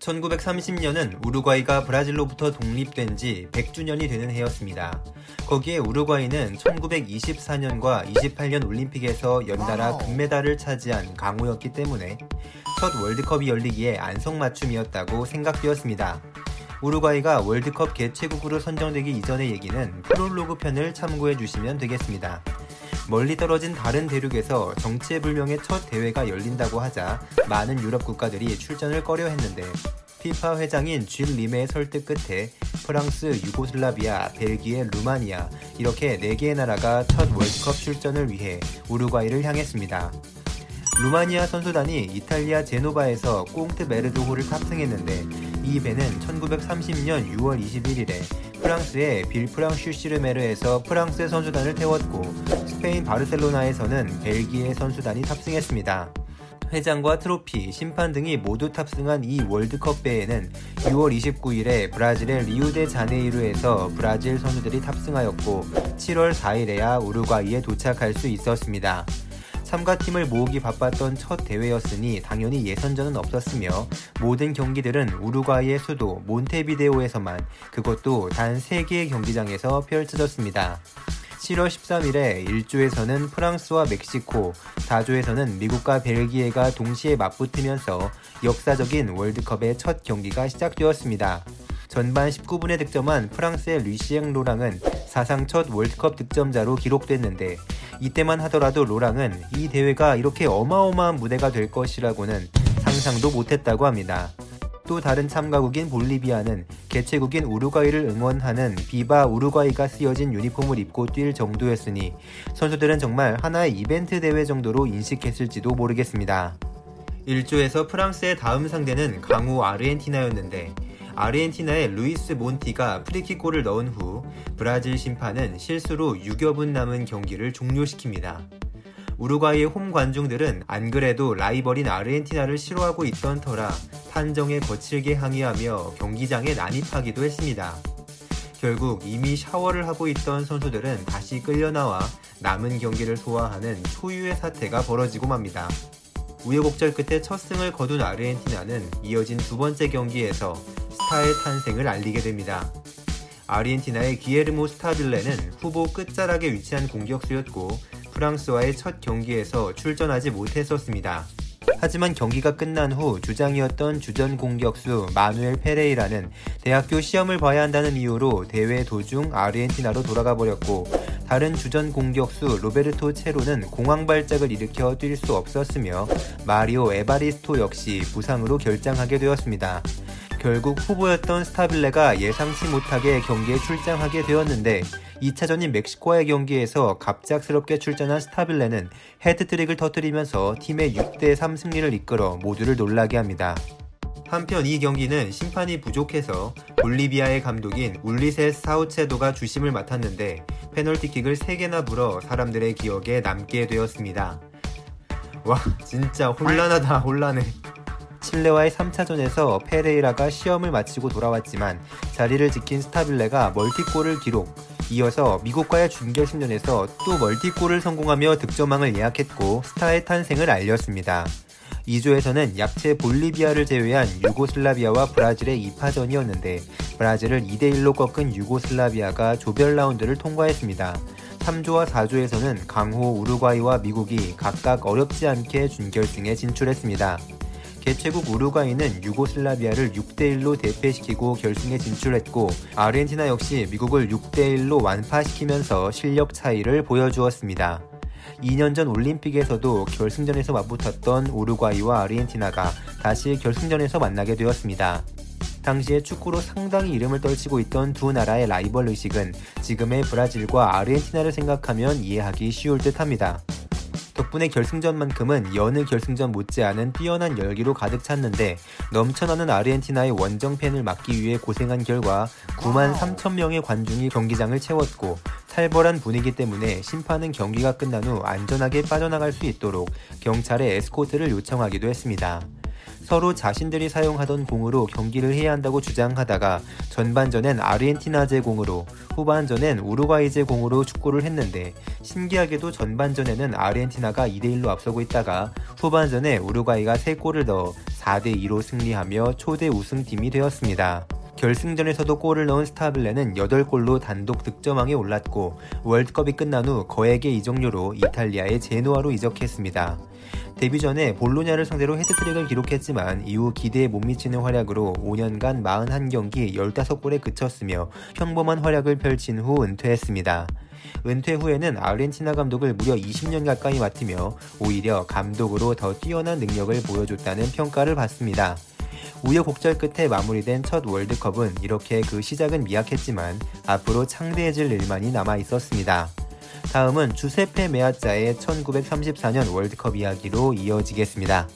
1930년은 우루과이가 브라질로부터 독립된 지 100주년이 되는 해였습니다. 거기에 우루과이는 1924년과 28년 올림픽에서 연달아 금메달을 차지한 강호였기 때문에 첫 월드컵이 열리기에 안성맞춤이었다고 생각되었습니다. 우루과이가 월드컵 개최국으로 선정되기 이전의 얘기는 프롤로그 편을 참고해 주시면 되겠습니다. 멀리 떨어진 다른 대륙에서 정체불명의 첫 대회가 열린다고 하자 많은 유럽 국가들이 출전을 꺼려 했는데 피파 회장인 쥘 림의 설득 끝에 프랑스, 유고슬라비아, 벨기에, 루마니아 이렇게 4개의 나라가 첫 월드컵 출전을 위해 우루과이를 향했습니다. 루마니아 선수단이 이탈리아 제노바에서 꽁트 메르도호를 탑승했는데 이 배는 1930년 6월 21일에 프랑스의 빌프랑슈 시르메르에서 프랑스 선수단을 태웠고 스페인 바르셀로나에서는 벨기에 선수단이 탑승했습니다. 회장과 트로피, 심판 등이 모두 탑승한 이 월드컵 배에는 6월 29일에 브라질의 리우데 자네이루에서 브라질 선수들이 탑승하였고 7월 4일에야 우루과이에 도착할 수 있었습니다. 참가팀을 모으기 바빴던 첫 대회였으니 당연히 예선전은 없었으며 모든 경기들은 우루과이의 수도 몬테비데오에서만 그것도 단 3개의 경기장에서 펼쳐졌습니다. 7월 13일에 1조에서는 프랑스와 멕시코, 4조에서는 미국과 벨기에가 동시에 맞붙으면서 역사적인 월드컵의 첫 경기가 시작되었습니다. 전반 19분에 득점한 프랑스의 루시엥 로랑은 사상 첫 월드컵 득점자로 기록됐는데 이때만 하더라도 로랑은 이 대회가 이렇게 어마어마한 무대가 될 것이라고는 상상도 못했다고 합니다. 또 다른 참가국인 볼리비아는 개최국인 우루과이를 응원하는 Viva 우루과이가 쓰여진 유니폼을 입고 뛸 정도였으니 선수들은 정말 하나의 이벤트 대회 정도로 인식했을지도 모르겠습니다. 1조에서 프랑스의 다음 상대는 강호 아르헨티나였는데 아르헨티나의 루이스 몬티가 프리킥골을 넣은 후 브라질 심판은 실수로 6여 분 남은 경기를 종료시킵니다. 우루과이의 홈 관중들은 안 그래도 라이벌인 아르헨티나를 싫어하고 있던 터라 판정에 거칠게 항의하며 경기장에 난입하기도 했습니다. 결국 이미 샤워를 하고 있던 선수들은 다시 끌려 나와 남은 경기를 소화하는 초유의 사태가 벌어지고 맙니다. 우여곡절 끝에 첫 승을 거둔 아르헨티나는 이어진 두 번째 경기에서 스타의 탄생을 알리게 됩니다. 아르헨티나의 기에르모 스타빌레는 후보 끝자락에 위치한 공격수였고 프랑스와의 첫 경기에서 출전하지 못했었습니다. 하지만 경기가 끝난 후 주장이었던 주전 공격수 마누엘 페레이라는 대학교 시험을 봐야 한다는 이유로 대회 도중 아르헨티나로 돌아가 버렸고 다른 주전 공격수 로베르토 체로는 공황 발작을 일으켜 뛸 수 없었으며 마리오 에바리스토 역시 부상으로 결장하게 되었습니다. 결국 후보였던 스타빌레가 예상치 못하게 경기에 출장하게 되었는데 2차전인 멕시코와의 경기에서 갑작스럽게 출전한 스타빌레는 헤드트릭을 터뜨리면서 팀의 6대3 승리를 이끌어 모두를 놀라게 합니다. 한편 이 경기는 심판이 부족해서 볼리비아의 감독인 울리세스 사우체도가 주심을 맡았는데 페널티킥을 3개나 불어 사람들의 기억에 남게 되었습니다. 와 진짜 혼란하다 혼란해. 칠레와의 3차전에서 페레이라가 시험을 마치고 돌아왔지만 자리를 지킨 스타빌레가 멀티골을 기록, 이어서 미국과의 준결승전에서 또 멀티골을 성공하며 득점왕을 예약했고 스타의 탄생을 알렸습니다. 2조에서는 약체 볼리비아를 제외한 유고슬라비아와 브라질의 2파전이었는데 브라질을 2대1로 꺾은 유고슬라비아가 조별 라운드를 통과했습니다. 3조와 4조에서는 강호 우루과이와 미국이 각각 어렵지 않게 준결승에 진출했습니다. 개최국 우루과이는 유고슬라비아를 6대1로 대패시키고 결승에 진출했고 아르헨티나 역시 미국을 6대1로 완파시키면서 실력 차이를 보여주었습니다. 2년 전 올림픽에서도 결승전에서 맞붙었던 우루과이와 아르헨티나가 다시 결승전에서 만나게 되었습니다. 당시에 축구로 상당히 이름을 떨치고 있던 두 나라의 라이벌 의식은 지금의 브라질과 아르헨티나를 생각하면 이해하기 쉬울 듯 합니다. 덕분에 결승전만큼은 여느 결승전 못지않은 뛰어난 열기로 가득 찼는데 넘쳐나는 아르헨티나의 원정 팬을 막기 위해 고생한 결과 9만 3천 명의 관중이 경기장을 채웠고 살벌한 분위기 때문에 심판은 경기가 끝난 후 안전하게 빠져나갈 수 있도록 경찰에 에스코트를 요청하기도 했습니다. 서로 자신들이 사용하던 공으로 경기를 해야 한다고 주장하다가 전반전엔 아르헨티나제 공으로 후반전엔 우루과이제 공으로 축구를 했는데 신기하게도 전반전에는 아르헨티나가 2대1로 앞서고 있다가 후반전에 우루과이가 3골을 넣어 4대2로 승리하며 초대 우승팀이 되었습니다. 결승전에서도 골을 넣은 스타블레는 8골로 단독 득점왕에 올랐고 월드컵이 끝난 후 거액의 이적료로 이탈리아의 제노아로 이적했습니다. 데뷔 전에 볼로냐를 상대로 헤드트릭을 기록했지만 이후 기대에 못 미치는 활약으로 5년간 41경기 15골에 그쳤으며 평범한 활약을 펼친 후 은퇴했습니다. 은퇴 후에는 아르헨티나 감독을 무려 20년 가까이 맡으며 오히려 감독으로 더 뛰어난 능력을 보여줬다는 평가를 받습니다. 우여곡절 끝에 마무리된 첫 월드컵은 이렇게 그 시작은 미약했지만 앞으로 창대해질 일만이 남아 있었습니다. 다음은 주세페 메아짜의 1934년 월드컵 이야기로 이어지겠습니다.